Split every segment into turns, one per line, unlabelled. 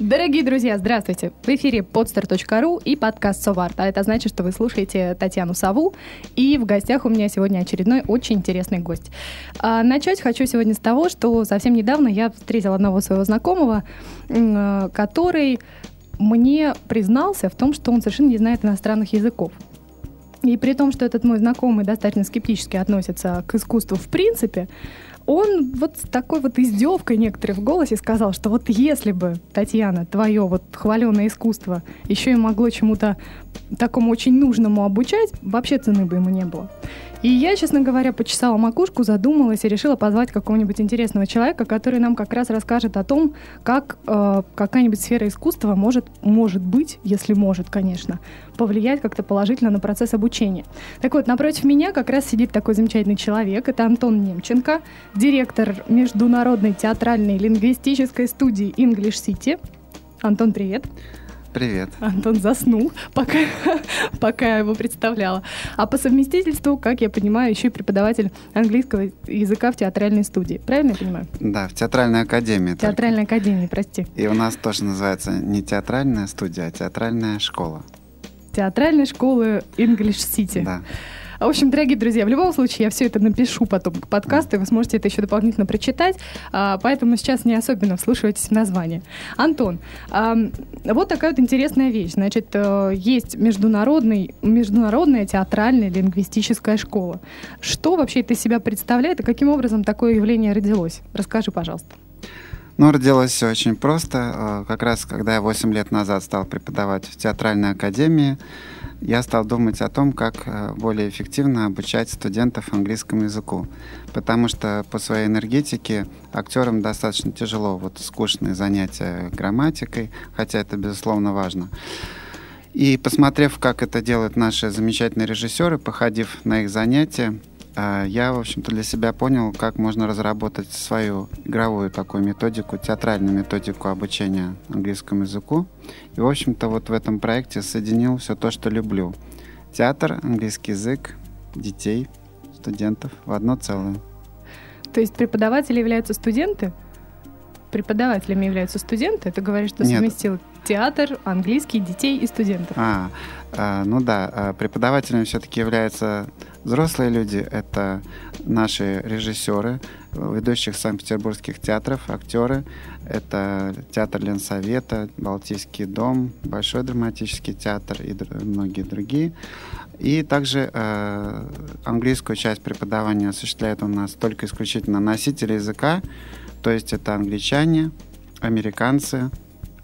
Дорогие друзья, здравствуйте! В эфире podstar.ru и подкаст Соварт. А это значит, что вы слушаете Татьяну Саву. И в гостях у меня сегодня очередной очень интересный гость. А начать хочу сегодня с того, что совсем недавно я встретила одного своего знакомого, который мне признался в том, что он совершенно не знает иностранных языков. И при том, что этот мой знакомый достаточно скептически относится к искусству в принципе, он вот с такой вот издевкой некоторые в голосе сказал, что вот если бы, Татьяна, твое вот хваленое искусство еще и могло чему-то такому очень нужному обучать, вообще цены бы ему не было. И я, честно говоря, почесала макушку, задумалась и решила позвать какого-нибудь интересного человека, который нам как раз расскажет о том, как э, какая-нибудь сфера искусства может, может быть, если может, конечно, повлиять как-то положительно на процесс обучения. Так вот, напротив меня как раз сидит такой замечательный человек. Это Антон Немченко, директор Международной театральной лингвистической студии English City. Антон, привет.
Привет.
Антон заснул, пока, пока я его представляла. А по совместительству, как я понимаю, еще и преподаватель английского языка в театральной студии. Правильно я понимаю?
Да, в театральной академии.
Театральной только. академии, прости.
И у нас тоже называется не театральная студия, а театральная школа.
Театральной школы English City.
Да.
В общем, дорогие друзья, в любом случае я все это напишу потом к подкасту, и вы сможете это еще дополнительно прочитать, а, поэтому сейчас не особенно вслушивайтесь в название. Антон, вот такая вот интересная вещь. Значит, э, есть международный, международная театральная лингвистическая школа. Что вообще это из себя представляет и каким образом такое явление родилось? Расскажи, пожалуйста.
Ну, родилось все очень просто. Э, как раз, когда я 8 лет назад стал преподавать в театральной академии, я стал думать о том, как э, более эффективно обучать студентов английскому языку. Потому что по своей энергетике актерам достаточно тяжело вот скучные занятия грамматикой, хотя это, безусловно, важно. И посмотрев, как это делают наши замечательные режиссеры, походив на их занятия, я, в общем-то, для себя понял, как можно разработать свою игровую такую методику, театральную методику обучения английскому языку. И, в общем-то, вот в этом проекте соединил все то, что люблю. Театр, английский язык, детей, студентов в одно целое.
То есть преподаватели являются студенты? Преподавателями являются студенты? Ты говоришь, что
Нет.
совместил театр, английский, детей и студентов.
А, а ну да, а преподавателями все-таки являются Взрослые люди — это наши режиссеры, ведущих санкт-петербургских театров, актеры. Это театр Ленсовета, Балтийский дом, Большой драматический театр и многие другие. И также э, английскую часть преподавания осуществляют у нас только исключительно носители языка, то есть это англичане, американцы,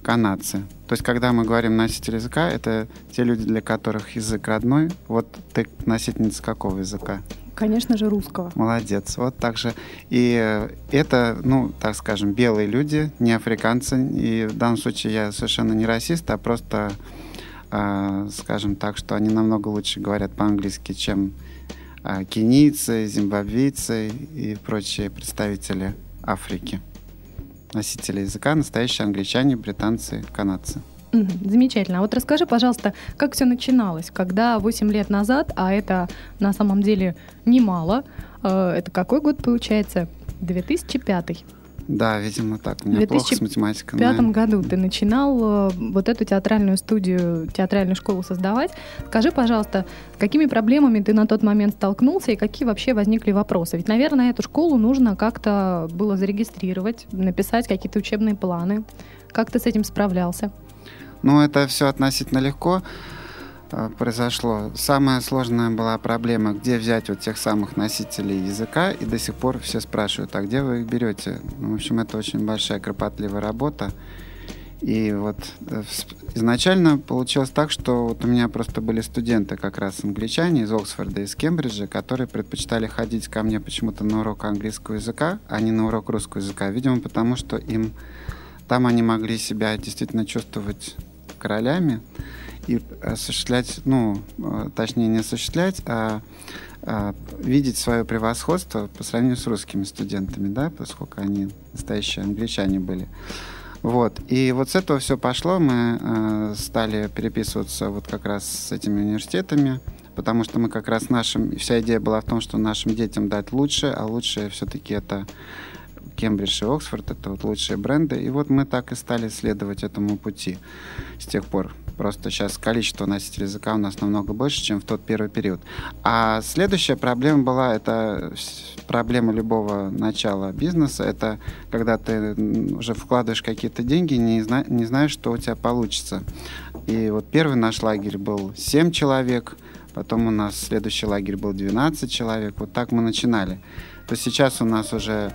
канадцы. То есть, когда мы говорим носитель языка, это те люди, для которых язык родной. Вот ты носительница какого языка?
Конечно же, русского.
Молодец. Вот так же. И э, это, ну, так скажем, белые люди, не африканцы. И в данном случае я совершенно не расист, а просто, э, скажем так, что они намного лучше говорят по-английски, чем э, кенийцы, зимбабвийцы и прочие представители Африки носители языка, настоящие англичане, британцы, канадцы.
Замечательно. А вот расскажи, пожалуйста, как все начиналось, когда 8 лет назад, а это на самом деле немало, э, это какой год получается? 2005.
Да, видимо, так. У меня плохо с математикой.
В 2005 году ты начинал э, вот эту театральную студию, театральную школу создавать. Скажи, пожалуйста, с какими проблемами ты на тот момент столкнулся и какие вообще возникли вопросы? Ведь, наверное, эту школу нужно как-то было зарегистрировать, написать какие-то учебные планы. Как ты с этим справлялся?
Ну, это все относительно легко. Э, произошло. Самая сложная была проблема, где взять вот тех самых носителей языка, и до сих пор все спрашивают, а где вы их берете? Ну, в общем, это очень большая кропотливая работа. И вот э, изначально получилось так, что вот у меня просто были студенты как раз англичане из Оксфорда, из Кембриджа, которые предпочитали ходить ко мне почему-то на урок английского языка, а не на урок русского языка. Видимо, потому что им там они могли себя действительно чувствовать королями и осуществлять, ну, э, точнее не осуществлять, а э, видеть свое превосходство по сравнению с русскими студентами, да, поскольку они настоящие англичане были. Вот. И вот с этого все пошло. Мы э, стали переписываться вот как раз с этими университетами, потому что мы как раз нашим... Вся идея была в том, что нашим детям дать лучше, а лучшее все-таки это Кембридж и Оксфорд, это вот лучшие бренды. И вот мы так и стали следовать этому пути с тех пор. Просто сейчас количество носителей языка у нас намного больше, чем в тот первый период. А следующая проблема была, это проблема любого начала бизнеса, это когда ты уже вкладываешь какие-то деньги, не, зна не знаешь, что у тебя получится. И вот первый наш лагерь был 7 человек, потом у нас следующий лагерь был 12 человек. Вот так мы начинали. То сейчас у нас уже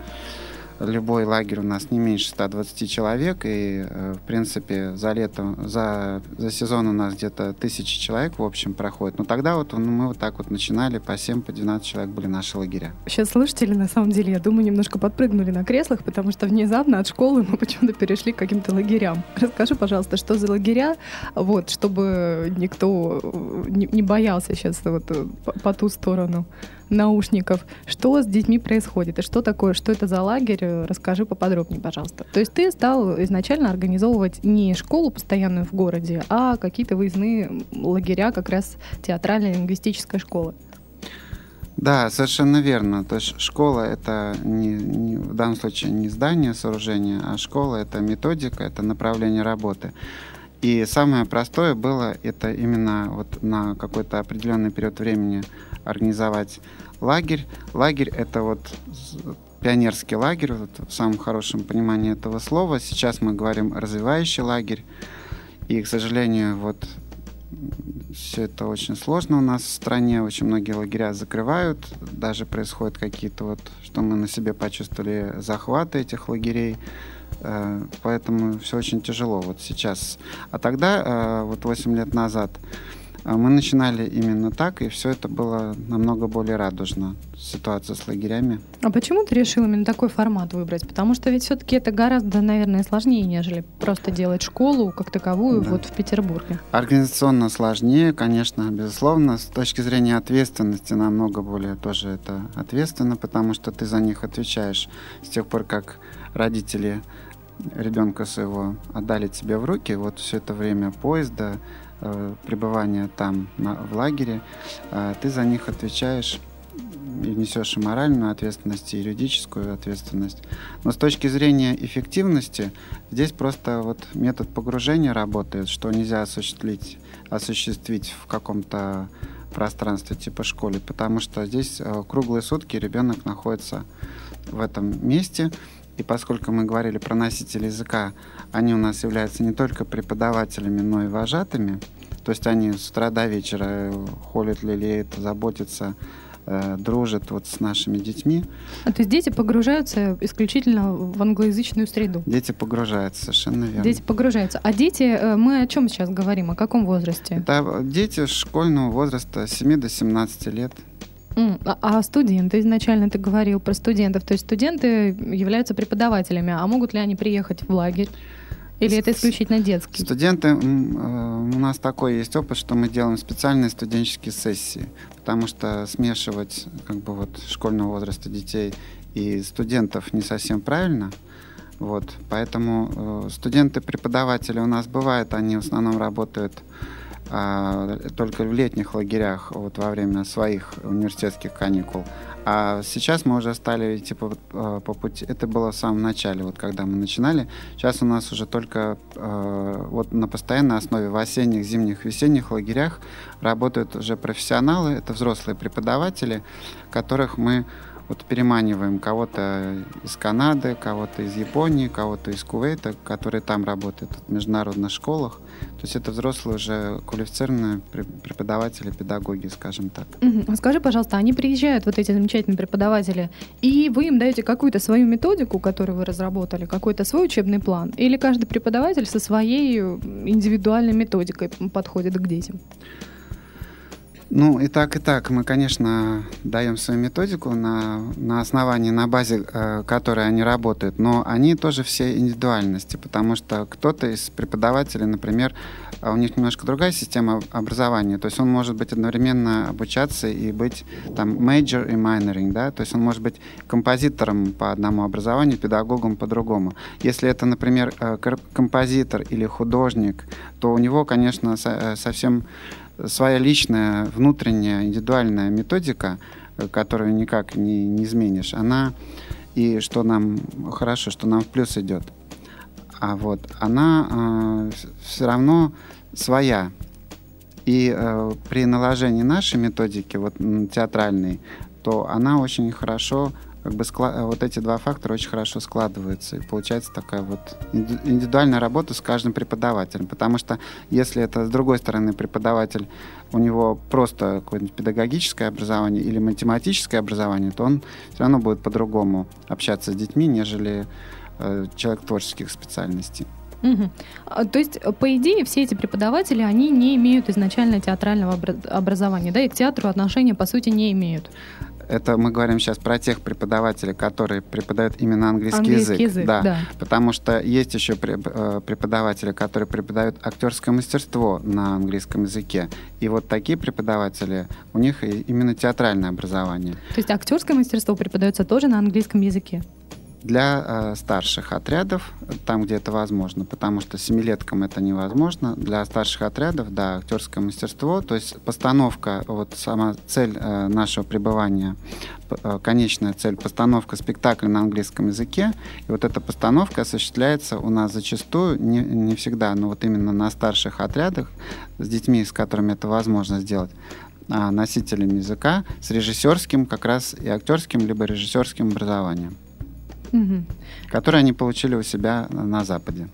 любой лагерь у нас не меньше 120 человек, и, э, в принципе, за лето, за, за сезон у нас где-то тысячи человек, в общем, проходит. Но тогда вот ну, мы вот так вот начинали, по 7, по 12 человек были наши лагеря.
Сейчас слушатели, на самом деле, я думаю, немножко подпрыгнули на креслах, потому что внезапно от школы мы почему-то перешли к каким-то лагерям. Расскажи, пожалуйста, что за лагеря, вот, чтобы никто э, не, не боялся сейчас вот э, по, по ту сторону наушников. Что с детьми происходит и что такое, что это за лагерь? Расскажи поподробнее, пожалуйста. То есть ты стал изначально организовывать не школу постоянную в городе, а какие-то выездные лагеря как раз театральной лингвистической школы.
Да, совершенно верно. То есть школа это не, не, в данном случае не здание, сооружение, а школа это методика, это направление работы. И самое простое было это именно вот на какой-то определенный период времени организовать лагерь. Лагерь — это вот пионерский лагерь, вот в самом хорошем понимании этого слова. Сейчас мы говорим развивающий лагерь. И, к сожалению, вот все это очень сложно у нас в стране. Очень многие лагеря закрывают. Даже происходят какие-то вот, что мы на себе почувствовали, захваты этих лагерей. Э, поэтому все очень тяжело вот сейчас. А тогда, э, вот 8 лет назад, а мы начинали именно так, и все это было намного более радужно, ситуация с лагерями.
А почему ты решил именно такой формат выбрать? Потому что ведь все-таки это гораздо, наверное, сложнее, нежели просто делать школу как таковую да. вот в Петербурге.
Организационно сложнее, конечно, безусловно. С точки зрения ответственности намного более тоже это ответственно, потому что ты за них отвечаешь с тех пор, как родители ребенка своего отдали тебе в руки, вот все это время поезда, э, пребывания там на, в лагере, э, ты за них отвечаешь и несешь и моральную ответственность, и юридическую ответственность. Но с точки зрения эффективности, здесь просто вот метод погружения работает, что нельзя осуществить, осуществить в каком-то пространстве типа школе, потому что здесь э, круглые сутки ребенок находится в этом месте, и поскольку мы говорили про носителей языка, они у нас являются не только преподавателями, но и вожатыми. То есть они с утра до вечера холят, лелеют, заботятся, э, дружат вот с нашими детьми.
А то есть дети погружаются исключительно в англоязычную среду?
Дети погружаются, совершенно верно.
Дети погружаются. А дети, э, мы о чем сейчас говорим, о каком возрасте?
Это дети школьного возраста 7 до 17 лет.
А, а студенты, изначально ты говорил про студентов, то есть студенты являются преподавателями, а могут ли они приехать в лагерь? Или это исключительно детский?
Студенты, э, у нас такой есть опыт, что мы делаем специальные студенческие сессии, потому что смешивать как бы вот школьного возраста детей и студентов не совсем правильно. Вот, поэтому э, студенты-преподаватели у нас бывают, они в основном работают только в летних лагерях вот во время своих университетских каникул. А сейчас мы уже стали идти по, а, по пути. Это было в самом начале, вот когда мы начинали. Сейчас у нас уже только э, вот на постоянной основе в осенних, зимних, весенних лагерях работают уже профессионалы, это взрослые преподаватели, которых мы вот переманиваем кого-то из Канады, кого-то из Японии, кого-то из Кувейта, которые там работают в международных школах. То есть это взрослые уже квалифицированные преподаватели, педагоги, скажем так.
Угу. Скажи, пожалуйста, они приезжают, вот эти замечательные преподаватели, и вы им даете какую-то свою методику, которую вы разработали, какой-то свой учебный план? Или каждый преподаватель со своей индивидуальной методикой подходит к детям?
Ну, и так, и так. Мы, конечно, даем свою методику на, на основании, на базе э, которой они работают, но они тоже все индивидуальности, потому что кто-то из преподавателей, например, а у них немножко другая система образования, то есть он может быть одновременно обучаться и быть там major и minoring, да, то есть он может быть композитором по одному образованию, педагогом по другому. Если это, например, э, композитор или художник, то у него, конечно, э, совсем своя личная, внутренняя, индивидуальная методика, э, которую никак не, не изменишь, она и что нам хорошо, что нам в плюс идет. А вот она э, все равно своя. И э, при наложении нашей методики, вот театральной, то она очень хорошо как бы склад... вот эти два фактора очень хорошо складываются. И получается такая вот индивидуальная работа с каждым преподавателем. Потому что если это с другой стороны преподаватель, у него просто какое-нибудь педагогическое образование или математическое образование, то он все равно будет по-другому общаться с детьми, нежели э, человек творческих специальностей.
Угу. То есть, по идее, все эти преподаватели, они не имеют изначально театрального образования, да, и к театру отношения, по сути, не имеют.
Это мы говорим сейчас про тех преподавателей, которые преподают именно английский,
английский язык.
язык да. да. Потому что есть еще э, преподаватели, которые преподают актерское мастерство на английском языке. И вот такие преподаватели, у них именно театральное образование.
То есть актерское мастерство преподается тоже на английском языке?
Для э, старших отрядов, там, где это возможно, потому что семилеткам это невозможно. Для старших отрядов, да, актерское мастерство, то есть постановка, вот сама цель э, нашего пребывания, э, конечная цель, постановка спектакля на английском языке, и вот эта постановка осуществляется у нас зачастую, не, не всегда, но вот именно на старших отрядах, с детьми, с которыми это возможно сделать, а, носителями языка, с режиссерским как раз и актерским, либо режиссерским образованием угу. которые они получили у себя на Западе.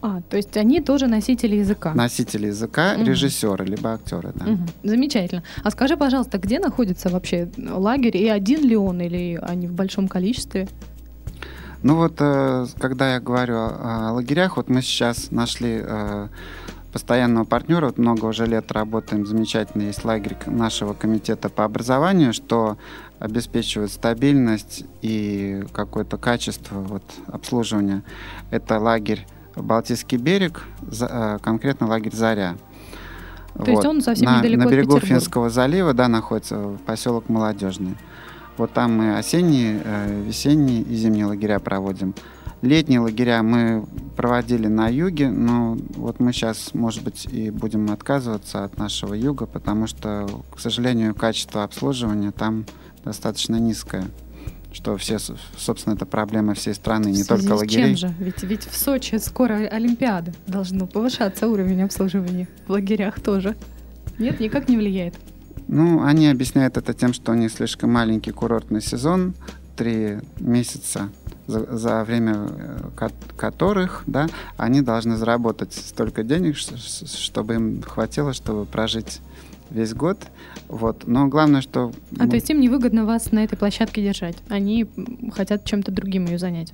А, то есть они тоже носители языка.
Носители языка, угу. режиссеры, либо актеры, да.
Угу. Замечательно. А скажи, пожалуйста, где находится вообще лагерь? И один ли он, или они в большом количестве?
Ну вот, э, когда я говорю о лагерях, вот мы сейчас нашли э, постоянного партнера, вот много уже лет работаем, замечательный есть лагерь нашего комитета по образованию, что обеспечивает стабильность и какое-то качество вот, обслуживания. Это лагерь Балтийский берег, э, конкретно лагерь Заря.
То вот. есть он совсем на, недалеко
На берегу
от
Финского залива, да, находится поселок Молодежный. Вот там мы осенние, э, весенние и зимние лагеря проводим. Летние лагеря мы проводили на юге, но вот мы сейчас, может быть, и будем отказываться от нашего юга, потому что, к сожалению, качество обслуживания там достаточно низкая что все, собственно, это проблема всей страны, не только лагерей.
Чем же? Ведь, ведь в Сочи скоро Олимпиада. Должно повышаться уровень обслуживания в лагерях тоже. Нет, никак не влияет.
Ну, они объясняют это тем, что у них слишком маленький курортный сезон, три месяца, за, за время э, которых да, они должны заработать столько денег, чтобы им хватило, чтобы прожить весь год. Вот. Но главное, что...
А то есть им невыгодно вас на этой площадке держать? Они хотят чем-то другим ее занять?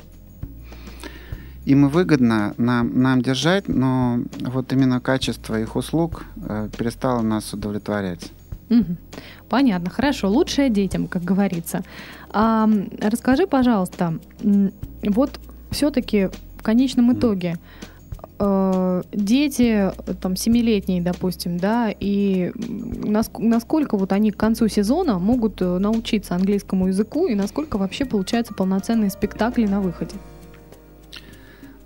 Им выгодно нам, нам держать, но вот именно качество их услуг э, перестало нас удовлетворять.
Угу. Понятно, хорошо. Лучшее детям, как говорится. А, расскажи, пожалуйста, вот все-таки в конечном итоге, э, дети там семилетние, допустим, да, и насколько вот они к концу сезона могут э, научиться английскому языку и насколько вообще получается полноценные спектакли на выходе?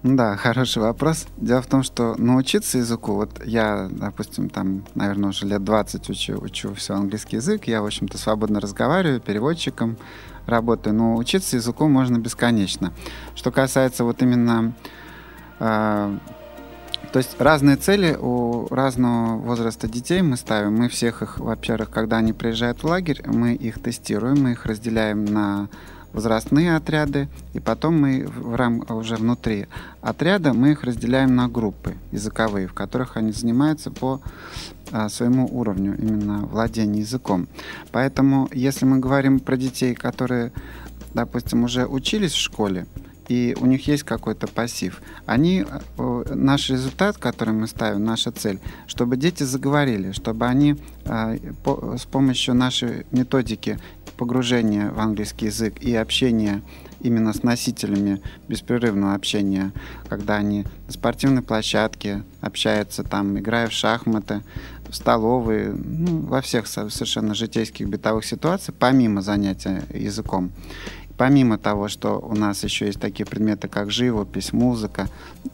Да, хороший вопрос. Дело в том, что научиться языку, вот я, допустим, там, наверное, уже лет 20 учу, учу все английский язык, я, в общем-то, свободно разговариваю, переводчиком работаю, но учиться языку можно бесконечно. Что касается вот именно э, то есть разные цели у разного возраста детей мы ставим. Мы всех их, во-первых, когда они приезжают в лагерь, мы их тестируем, мы их разделяем на возрастные отряды, и потом мы в рам уже внутри отряда мы их разделяем на группы языковые, в которых они занимаются по а, своему уровню именно владения языком. Поэтому, если мы говорим про детей, которые, допустим, уже учились в школе, и у них есть какой-то пассив. Они, э, наш результат, который мы ставим, наша цель, чтобы дети заговорили, чтобы они э, с помощью нашей методики погружения в английский язык и общения именно с носителями беспрерывного общения, когда они на спортивной площадке общаются, там, играя в шахматы, в столовой, ну, во всех совершенно житейских бытовых ситуациях, помимо занятия языком помимо того, что у нас еще есть такие предметы, как живопись, музыка,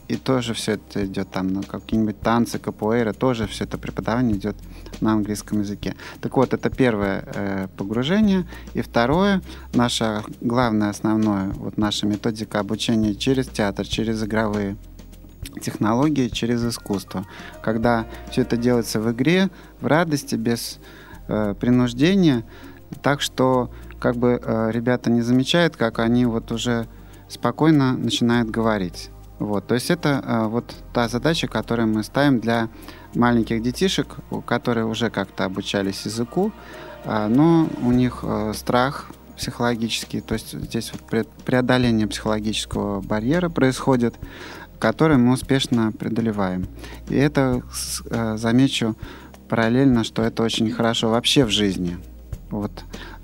и тоже все это идет там на какие-нибудь танцы, капуэйра, тоже все это преподавание идет на английском языке. Так вот, это первое э, погружение. И второе, наше главное, основное, вот наша методика обучения через театр, через игровые технологии, через искусство. Когда все это делается в игре, в радости, без э, принуждения, так что как бы э, ребята не замечают, как они вот уже спокойно начинают говорить. Вот, то есть это э, вот та задача, которую мы ставим для маленьких детишек, которые уже как-то обучались языку, э, но у них э, страх психологический, то есть здесь вот преодоление психологического барьера происходит, который мы успешно преодолеваем. И это, э, замечу параллельно, что это очень хорошо вообще в жизни. Вот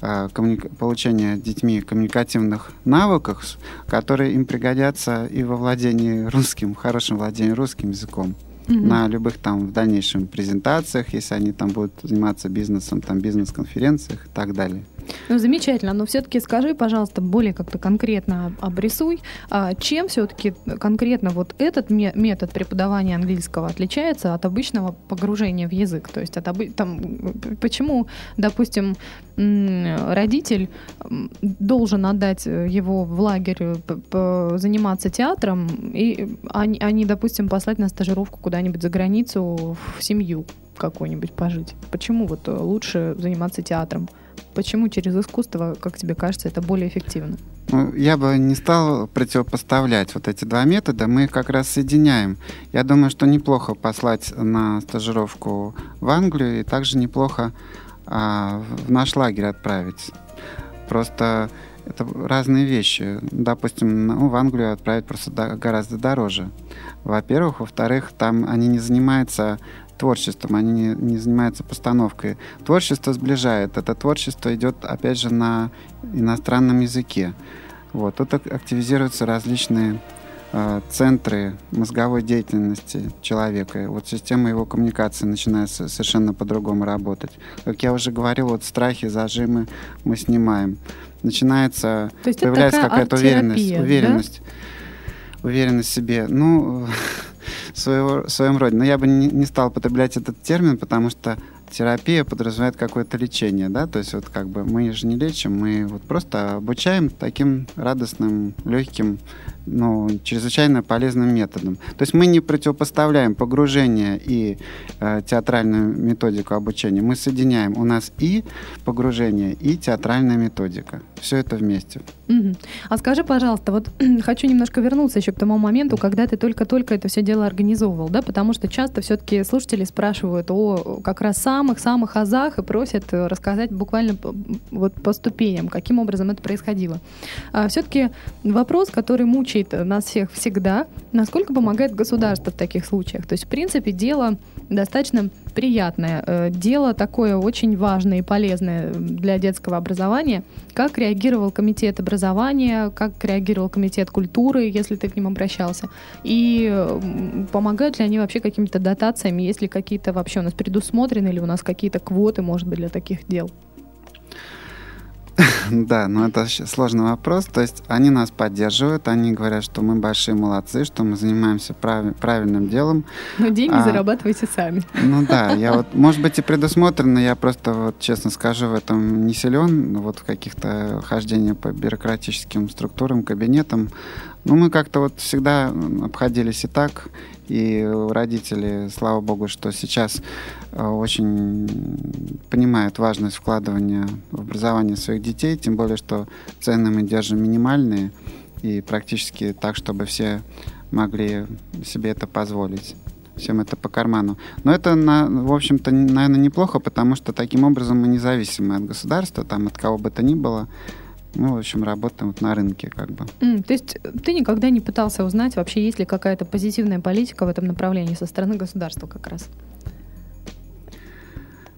коммуника- получения детьми коммуникативных навыков, которые им пригодятся и во владении русским, хорошем владении русским языком. Mm-hmm. На любых там в дальнейшем презентациях, если они там будут заниматься бизнесом, там бизнес-конференциях и так далее.
Ну, замечательно. Но все-таки скажи, пожалуйста, более как-то конкретно обрисуй, а чем все-таки конкретно вот этот метод преподавания английского отличается от обычного погружения в язык? То есть от там, почему, допустим, родитель должен отдать его в лагерь заниматься театром, и они, они, допустим, послать на стажировку куда-нибудь за границу в семью какую-нибудь пожить? Почему вот лучше заниматься театром? Почему через искусство, как тебе кажется, это более эффективно?
Ну, я бы не стал противопоставлять вот эти два метода, мы как раз соединяем. Я думаю, что неплохо послать на стажировку в Англию и также неплохо а, в наш лагерь отправить. Просто это разные вещи. Допустим, ну, в Англию отправить просто гораздо дороже. Во-первых. Во-вторых, там они не занимаются творчеством, они не, не занимаются постановкой. Творчество сближает. Это творчество идет, опять же, на иностранном языке. Вот. Тут активизируются различные э, центры мозговой деятельности человека. Вот система его коммуникации начинает совершенно по-другому работать. Как я уже говорил, вот страхи, зажимы мы снимаем. Начинается,
То есть появляется какая-то уверенность,
уверенность,
да?
уверенность в себе. Ну, своего, в своем роде. Но я бы не, не стал употреблять этот термин, потому что терапия подразумевает какое-то лечение, да, то есть вот как бы мы же не лечим, мы вот просто обучаем таким радостным, легким ну, чрезвычайно полезным методом. То есть мы не противопоставляем погружение и э, театральную методику обучения. Мы соединяем. У нас и погружение, и театральная методика. Все это вместе.
Угу. А скажи, пожалуйста, вот хочу немножко вернуться еще к тому моменту, когда ты только-только это все дело организовывал, да, потому что часто все-таки слушатели спрашивают о как раз самых-самых азах и просят рассказать буквально вот по ступеням, каким образом это происходило. А все-таки вопрос, который мучает нас всех всегда, насколько помогает государство в таких случаях. То есть, в принципе, дело достаточно приятное, э, дело такое очень важное и полезное для детского образования. Как реагировал комитет образования, как реагировал комитет культуры, если ты к ним обращался, и помогают ли они вообще какими-то дотациями, есть ли какие-то вообще у нас предусмотрены, или у нас какие-то квоты, может быть, для таких дел?
Да, но это сложный вопрос. То есть они нас поддерживают, они говорят, что мы большие молодцы, что мы занимаемся прав... правильным делом.
Но деньги а, зарабатывайте сами.
Ну да, я вот, может быть, и предусмотрено, я просто вот честно скажу, в этом не силен, вот в каких-то хождениях по бюрократическим структурам, кабинетам. Ну, мы как-то вот всегда обходились и так, и родители, слава богу, что сейчас э, очень понимают важность вкладывания в образование своих детей, тем более, что цены мы держим минимальные и практически так, чтобы все могли себе это позволить всем это по карману. Но это, на, в общем-то, наверное, неплохо, потому что таким образом мы независимы от государства, там, от кого бы то ни было, Мы, в общем, работаем вот на рынке как бы.
Mm, то есть ты никогда не пытался узнать, вообще есть ли какая-то позитивная политика в этом направлении со стороны государства как раз?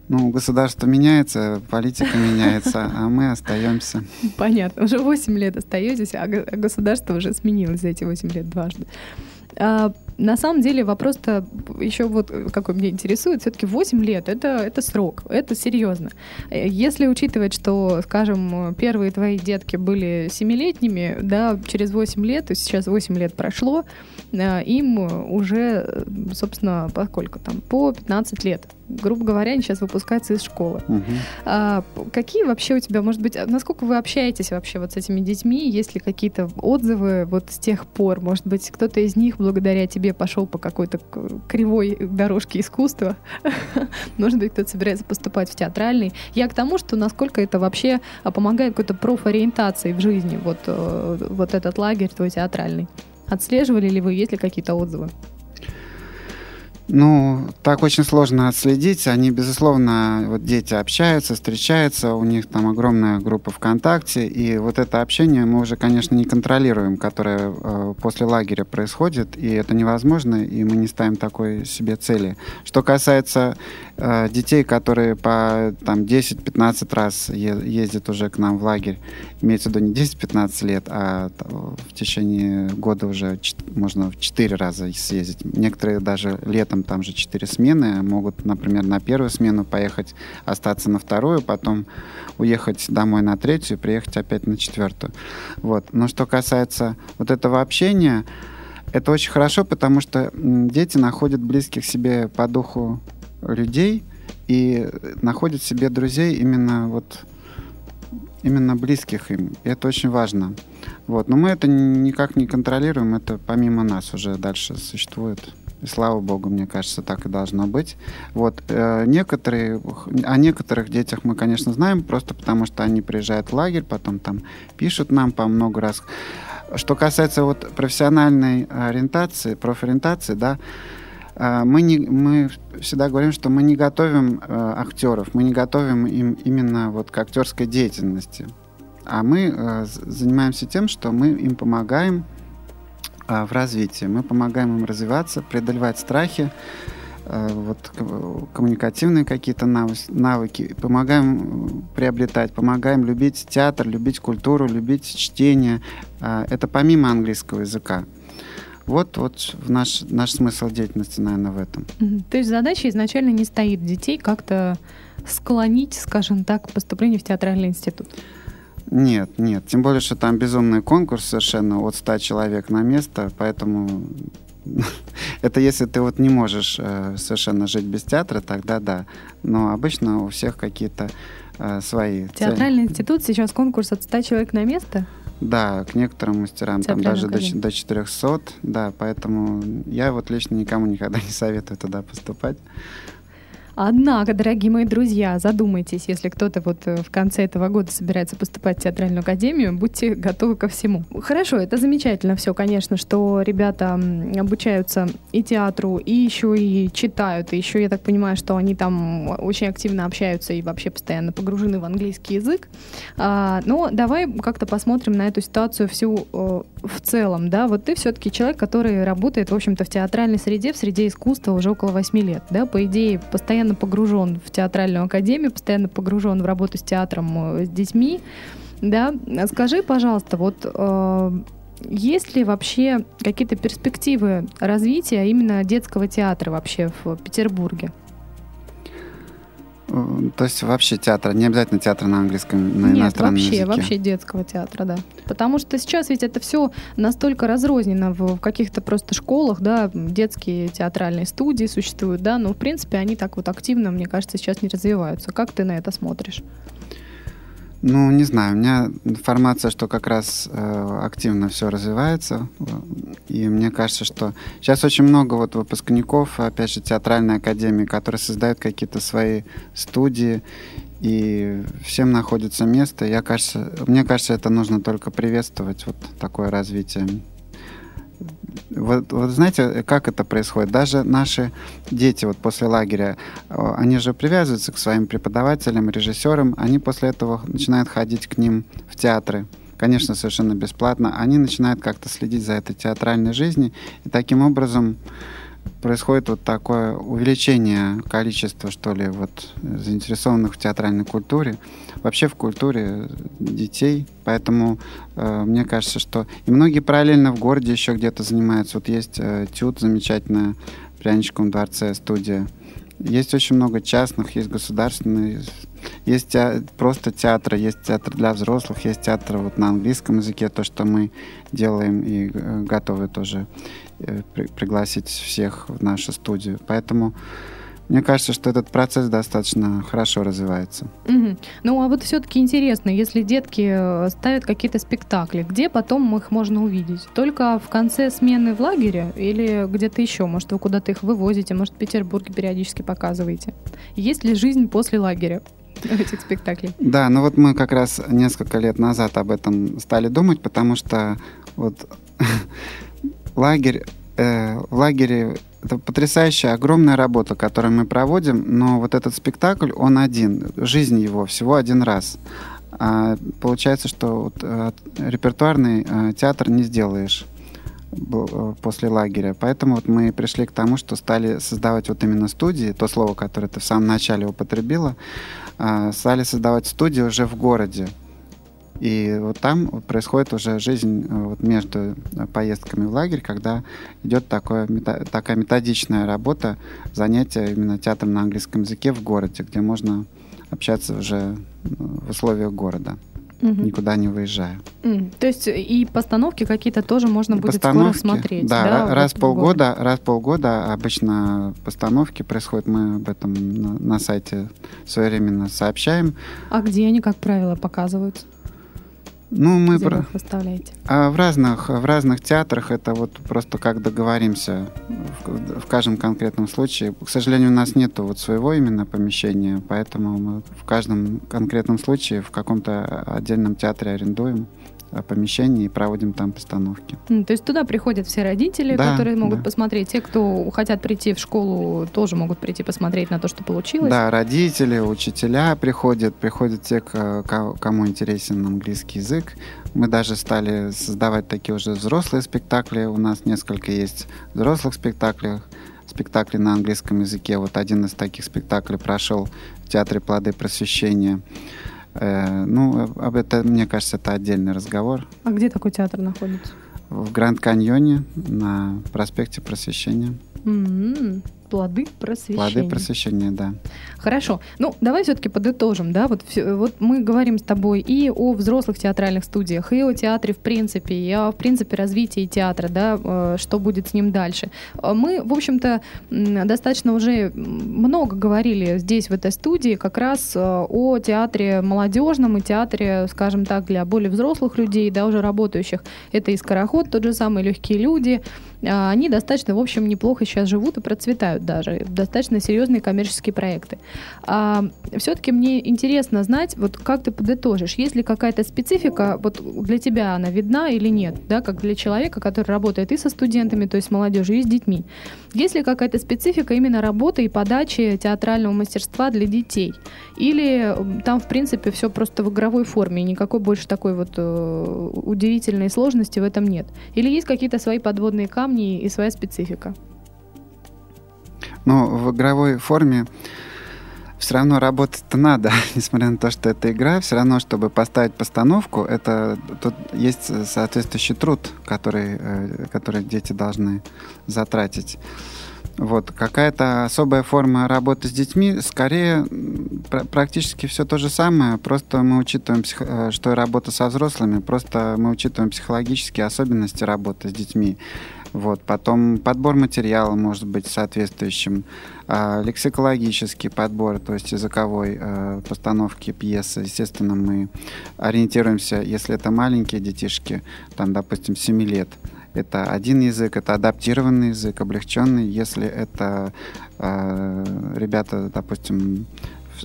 Ну, государство меняется, политика меняется, а мы остаемся.
Понятно. Уже 8 лет остаетесь, а, а государство уже сменилось за эти 8 лет дважды. А, на самом деле вопрос-то еще вот какой меня интересует, все-таки 8 лет это, это срок, это серьезно. Если учитывать, что, скажем, первые твои детки были семилетними, да, через 8 лет, то сейчас 8 лет прошло, а, им уже, собственно, по сколько там, по 15 лет грубо говоря, они сейчас выпускаются из школы. Угу. А, какие вообще у тебя, может быть, насколько вы общаетесь вообще вот с этими детьми? Есть ли какие-то отзывы вот с тех пор? Может быть, кто-то из них благодаря тебе пошел по какой-то кривой дорожке искусства? Может быть, кто-то собирается поступать в театральный? Я к тому, что насколько это вообще а, помогает какой-то профориентации в жизни, вот, э, вот этот лагерь твой театральный. Отслеживали ли вы, есть ли какие-то отзывы?
Ну, так очень сложно отследить. Они, безусловно, вот дети общаются, встречаются, у них там огромная группа ВКонтакте, и вот это общение мы уже, конечно, не контролируем, которое э, после лагеря происходит, и это невозможно, и мы не ставим такой себе цели. Что касается э, детей, которые по там 10-15 раз ездят уже к нам в лагерь, имеется в виду не 10-15 лет, а в течение года уже можно в 4 раза съездить. Некоторые даже летом там же 4 смены могут, например, на первую смену поехать, остаться на вторую, потом уехать домой на третью, приехать опять на четвертую. Вот. Но что касается вот этого общения, это очень хорошо, потому что дети находят близких себе по духу людей и находят себе друзей именно вот именно близких им. И это очень важно. Вот. Но мы это никак не контролируем, это помимо нас уже дальше существует. И слава богу, мне кажется, так и должно быть. Вот. Э, некоторые, о некоторых детях мы, конечно, знаем, просто потому что они приезжают в лагерь, потом там пишут нам по много раз. Что касается вот профессиональной ориентации, профориентации, да, э, мы, не, мы всегда говорим, что мы не готовим э, актеров, мы не готовим им именно вот к актерской деятельности. А мы э, занимаемся тем, что мы им помогаем в развитии. Мы помогаем им развиваться, преодолевать страхи, а, вот коммуникативные какие-то навыки, помогаем приобретать, помогаем любить театр, любить культуру, любить чтение. А, это помимо английского языка. Вот, вот наш, наш смысл деятельности, наверное, в этом.
То есть задача изначально не стоит детей как-то склонить, скажем так, к поступлению в театральный институт?
Нет, нет. Тем более, что там безумный конкурс совершенно от 100 человек на место, поэтому это если ты вот не можешь э, совершенно жить без театра, тогда да. Но обычно у всех какие-то э, свои.
Театральный цели. институт сейчас конкурс от 100 человек на место?
Да, к некоторым мастерам там даже до, до 400, да, поэтому я вот лично никому никогда не советую туда поступать.
Однако, дорогие мои друзья, задумайтесь, если кто-то вот э, в конце этого года собирается поступать в театральную академию, будьте готовы ко всему. Хорошо, это замечательно все, конечно, что ребята обучаются и театру, и еще и читают, и еще, я так понимаю, что они там очень активно общаются и вообще постоянно погружены в английский язык. А, но давай как-то посмотрим на эту ситуацию всю э, в целом, да, вот ты все-таки человек, который работает, в общем-то, в театральной среде, в среде искусства уже около 8 лет, да, по идее, постоянно постоянно погружен в театральную академию, постоянно погружен в работу с театром, э, с детьми. Да? Скажи, пожалуйста, вот э, есть ли вообще какие-то перспективы развития именно детского театра вообще в Петербурге?
Э, то есть вообще театра, не обязательно театр на английском, на Нет, иностранном
вообще,
языке?
вообще детского театра, да. Потому что сейчас ведь это все настолько разрознено в, в каких-то просто школах, да, детские театральные студии существуют, да, но в принципе они так вот активно, мне кажется, сейчас не развиваются. Как ты на это смотришь?
Ну, не знаю, у меня информация, что как раз э, активно все развивается, и мне кажется, что сейчас очень много вот выпускников, опять же, театральной академии, которые создают какие-то свои студии, и всем находится место. Я кажется, мне кажется, это нужно только приветствовать, вот такое развитие. Вот, вот знаете, как это происходит? Даже наши дети вот после лагеря, они же привязываются к своим преподавателям, режиссерам, они после этого начинают ходить к ним в театры. Конечно, совершенно бесплатно, они начинают как-то следить за этой театральной жизнью, и таким образом происходит вот такое увеличение количества, что ли, вот заинтересованных в театральной культуре, вообще в культуре детей. Поэтому э, мне кажется, что и многие параллельно в городе еще где-то занимаются. Вот есть э, Тют, замечательная в Пряничковом дворце студия. Есть очень много частных, есть государственные, есть те, просто театры, есть театр для взрослых, есть театр вот на английском языке, то, что мы делаем и э, готовы тоже Э, пригласить всех в нашу студию. Поэтому мне кажется, что этот процесс достаточно хорошо развивается.
Угу. Ну, а вот все-таки интересно, если детки э, ставят какие-то спектакли, где потом их можно увидеть? Только в конце смены в лагере или где-то еще? Может, вы куда-то их вывозите, может, в Петербурге периодически показываете? Есть ли жизнь после лагеря? этих спектаклей.
Да, ну вот мы как раз несколько лет назад об этом стали думать, потому что вот лагерь, э, в лагере это потрясающая, огромная работа, которую мы проводим, но вот этот спектакль, он один, жизнь его всего один раз. А получается, что вот, э, репертуарный э, театр не сделаешь э, после лагеря. Поэтому вот мы пришли к тому, что стали создавать вот именно студии, то слово, которое ты в самом начале употребила, стали создавать студии уже в городе. И вот там происходит уже жизнь э, вот между э, поездками в лагерь, когда идет такое, такая методичная работа, занятия именно театром на английском языке в городе, где можно общаться уже в условиях города угу. никуда не выезжая.
То есть и постановки какие-то тоже можно будет постановки, скоро смотреть.
Да, да раз в полгода, раз полгода обычно постановки происходят. Мы об этом на, на сайте своевременно сообщаем.
А где они, как правило, показываются?
Ну, мы
Где про... выставляете?
А в разных, в разных театрах это вот просто как договоримся в, в каждом конкретном случае. К сожалению, у нас нет вот своего именно помещения, поэтому мы в каждом конкретном случае в каком-то отдельном театре арендуем помещении и проводим там постановки.
то есть туда приходят все родители, да, которые могут да. посмотреть. Те, кто хотят прийти в школу, тоже могут прийти посмотреть на то, что получилось.
Да, родители, учителя приходят, приходят те, кому интересен английский язык. Мы даже стали создавать такие уже взрослые спектакли. У нас несколько есть взрослых спектаклей спектакли на английском языке. Вот один из таких спектаклей прошел в Театре «Плоды просвещения». Э, ну, об этом, мне кажется, это отдельный разговор.
А где такой театр находится?
В Гранд Каньоне на проспекте Просвещения.
Mm-hmm. Плоды просвещения.
Плоды просвещения, да.
Хорошо. Ну, давай все-таки подытожим, да, вот, вот мы говорим с тобой и о взрослых театральных студиях, и о театре в принципе, и о, в принципе, развитии театра, да, э, что будет с ним дальше. Э, мы, в общем-то, достаточно уже много говорили здесь, в этой студии, как раз э, о театре молодежном и театре, скажем так, для более взрослых людей, да, уже работающих. Это и «Скороход», тот же самый «Легкие люди», они достаточно, в общем, неплохо сейчас живут и процветают даже, достаточно серьезные коммерческие проекты. А, все-таки мне интересно знать, вот как ты подытожишь, есть ли какая-то специфика, вот для тебя она видна или нет, да, как для человека, который работает и со студентами, то есть с молодежью, и с детьми. Есть ли какая-то специфика именно работы и подачи театрального мастерства для детей? Или там, в принципе, все просто в игровой форме, и никакой больше такой вот э, удивительной сложности в этом нет? Или есть какие-то свои подводные камни и своя специфика?
Но в игровой форме все равно работать-то надо, несмотря на то, что это игра, все равно, чтобы поставить постановку, это тут есть соответствующий труд, который, э, который дети должны затратить. Вот. Какая-то особая форма работы с детьми, скорее пр- практически все то же самое, просто мы учитываем, псих... Э, что работа со взрослыми, просто мы учитываем психологические особенности работы с детьми. Вот. Потом подбор материала может быть соответствующим, а, лексикологический подбор, то есть языковой а, постановки пьесы. Естественно, мы ориентируемся, если это маленькие детишки, там, допустим, 7 лет, это один язык, это адаптированный язык, облегченный. Если это э, ребята, допустим,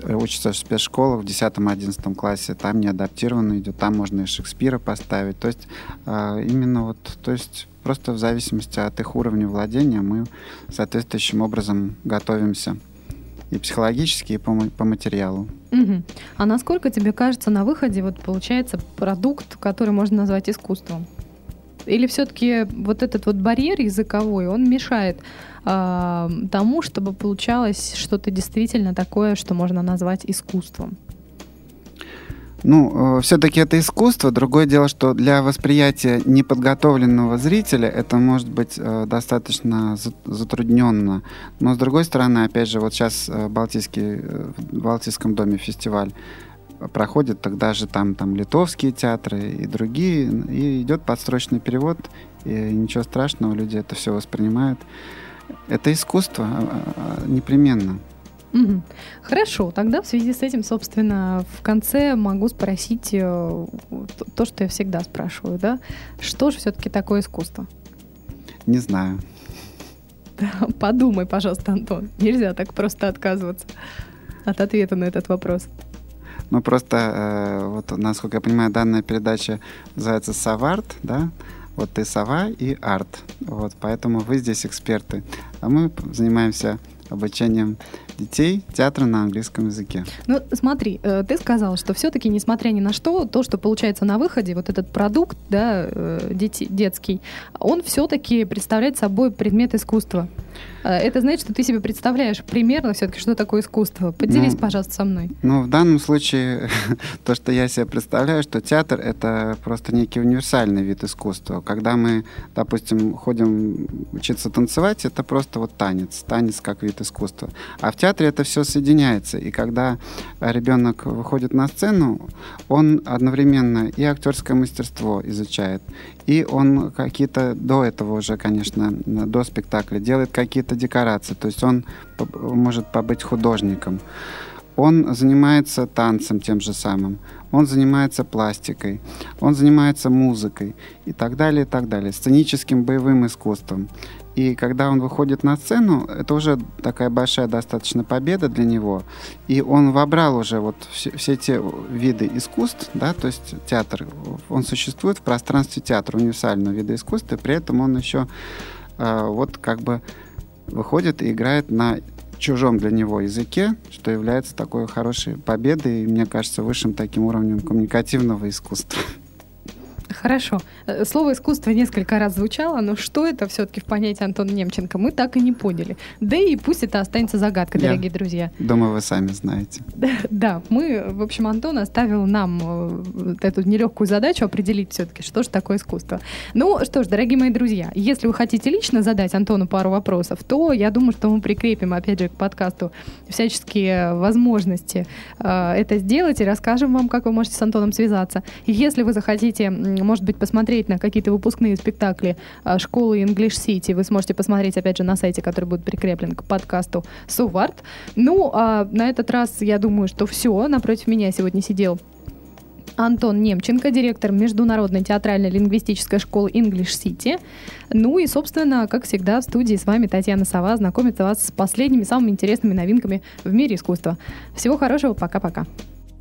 учатся в спецшколах в 10-11 классе, там не адаптированно идет, там можно и Шекспира поставить. То есть э, именно вот, то есть просто в зависимости от их уровня владения мы соответствующим образом готовимся и психологически, и по, по материалу.
Угу. А насколько тебе кажется на выходе вот получается продукт, который можно назвать искусством? Или все-таки вот этот вот барьер языковой, он мешает э, тому, чтобы получалось что-то действительно такое, что можно назвать искусством?
Ну, э, все-таки это искусство. Другое дело, что для восприятия неподготовленного зрителя это может быть э, достаточно затрудненно. Но с другой стороны, опять же, вот сейчас э, Балтийский, в Балтийском доме фестиваль проходит, тогда же там, там литовские театры и другие, и идет подстрочный перевод, и ничего страшного, люди это все воспринимают. Это искусство, а, а, непременно.
Угу. Хорошо, тогда в связи с этим, собственно, в конце могу спросить э, то, что я всегда спрашиваю, да? Что же все-таки такое искусство?
Не знаю.
Подумай, пожалуйста, Антон. Нельзя так просто отказываться от ответа на этот вопрос.
Ну, просто, э, вот, насколько я понимаю, данная передача называется «Саварт», да? Вот ты сова и арт. Вот, поэтому вы здесь эксперты. А мы занимаемся обучением детей театра на английском языке.
Ну, смотри, э, ты сказал, что все-таки, несмотря ни на что, то, что получается на выходе, вот этот продукт, да, э, дети, детский, он все-таки представляет собой предмет искусства. Э, это значит, что ты себе представляешь примерно все-таки, что такое искусство. Поделись, ну, пожалуйста, со мной.
Ну, в данном случае, то, что я себе представляю, что театр — это просто некий универсальный вид искусства. Когда мы, допустим, ходим учиться танцевать, это просто вот танец. Танец как вид искусства. А в театре это все соединяется. И когда ребенок выходит на сцену, он одновременно и актерское мастерство изучает, и он какие-то до этого уже, конечно, до спектакля делает какие-то декорации. То есть он может побыть художником. Он занимается танцем тем же самым. Он занимается пластикой. Он занимается музыкой и так далее, и так далее. Сценическим боевым искусством. И когда он выходит на сцену, это уже такая большая достаточно победа для него. И он вобрал уже вот все, все те виды искусств, да, то есть театр, он существует в пространстве театра, универсального вида искусства, и при этом он еще э, вот как бы выходит и играет на чужом для него языке, что является такой хорошей победой и, мне кажется, высшим таким уровнем коммуникативного искусства.
Хорошо. Э, слово искусство несколько раз звучало, но что это все-таки в понятии Антона Немченко, мы так и не поняли. Да и пусть это останется загадкой, Я дорогие друзья.
Думаю, вы сами знаете.
Да, мы, в общем, Антон оставил нам э, эту нелегкую задачу определить все-таки, что же такое искусство. Ну что ж, дорогие мои друзья, если вы хотите лично задать Антону пару вопросов, то я думаю, что мы прикрепим, опять же, к подкасту всяческие возможности э, это сделать и расскажем вам, как вы можете с Антоном связаться. Если вы захотите может быть, посмотреть на какие-то выпускные спектакли а, школы English City, вы сможете посмотреть, опять же, на сайте, который будет прикреплен к подкасту Суварт. Ну, а на этот раз, я думаю, что все. Напротив меня сегодня сидел Антон Немченко, директор Международной театральной лингвистической школы English City. Ну и, собственно, как всегда, в студии с вами Татьяна Сова знакомится вас с последними, самыми интересными новинками в мире искусства. Всего хорошего, пока-пока.